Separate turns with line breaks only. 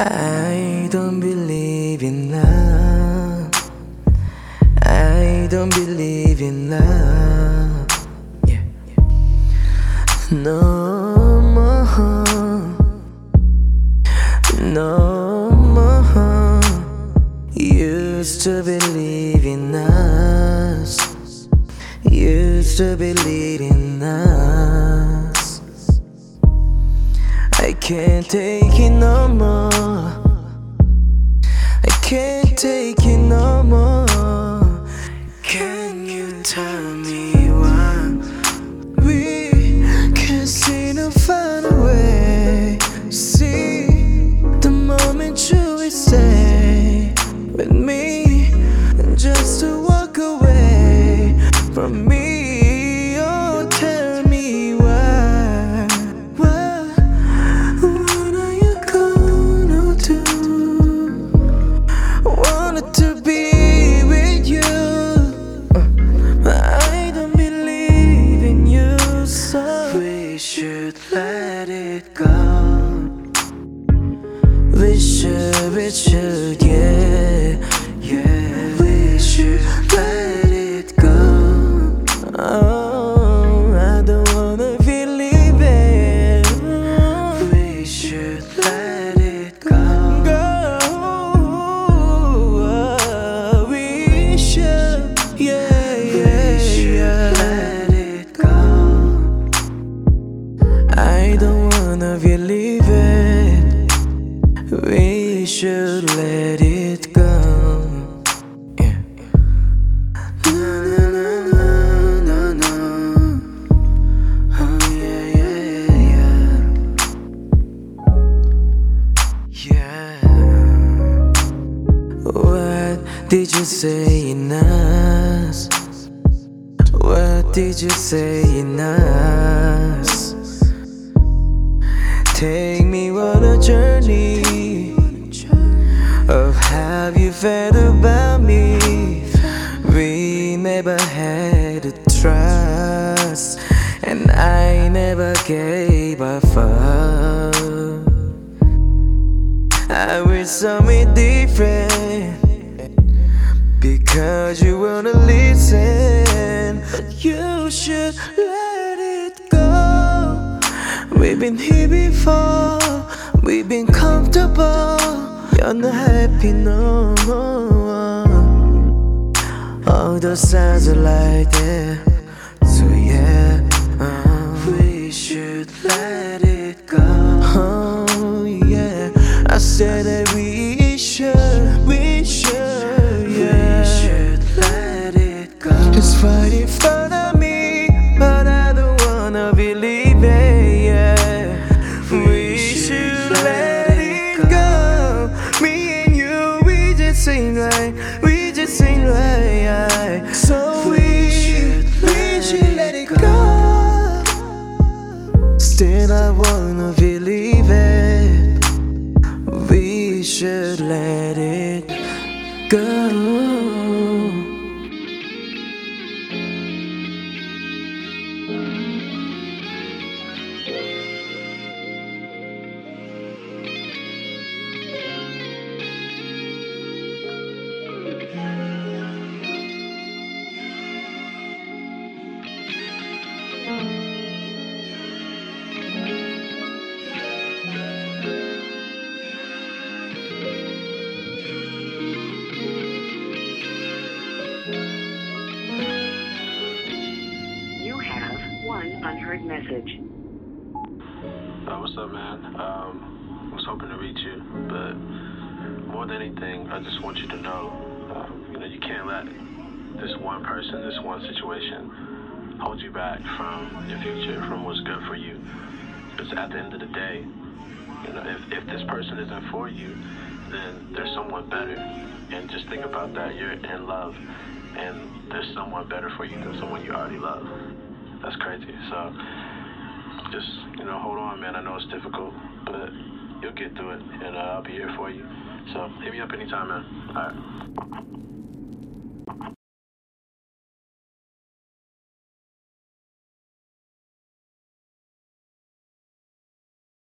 I don't believe in love. I don't believe in love. No more. No more. Used to believe in us. Used to believe in us. I can't take it no more. Take Wanted to be with you. Uh, I don't believe in you, so we should let it go. We should, we should, yeah, don't wanna it. We should let it go. Yeah. Yeah, yeah, yeah. Yeah. What did you say in us? What did you say in us? Take me on a journey of how you felt about me. We never had a trust, and I never gave a fuck. I wish something different because you wanna listen. But you should go. We've been here before, we've been comfortable. You're not happy no more. All those signs are like that. So yeah, uh, we should let it go. Oh yeah, I said that we should let it go.
Unheard message.
Uh, what's up, man? Um, was hoping to reach you, but more than anything, I just want you to know, uh, you know, you can't let this one person, this one situation, hold you back from your future, from what's good for you. Because at the end of the day, you know, if, if this person isn't for you, then there's someone better. And just think about that. You're in love, and there's someone better for you than someone you already love. That's crazy. So just you know hold on man. I know it's difficult but you'll get through it and uh, i'll be here for you. So hit me up anytime man. All right